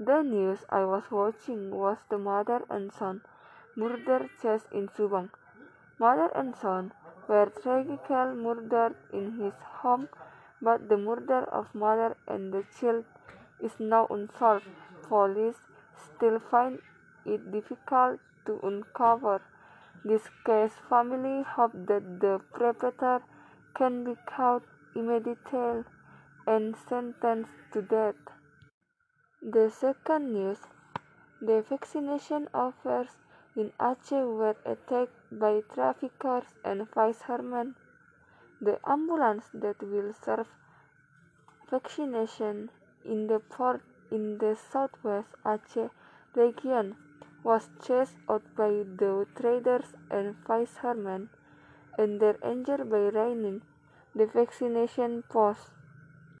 The news I was watching was the mother and son murder case in Subang. Mother and son were tragically murdered in his home, but the murder of mother and the child is now unsolved. Police still find it difficult to uncover this case. Family hope that the perpetrator can be caught immediately and sentenced to death. The second news the vaccination offers in Aceh were attacked by traffickers and fishermen. The ambulance that will serve vaccination in the port in the southwest Aceh region was chased out by the traders and fishermen and injured by raining the vaccination post.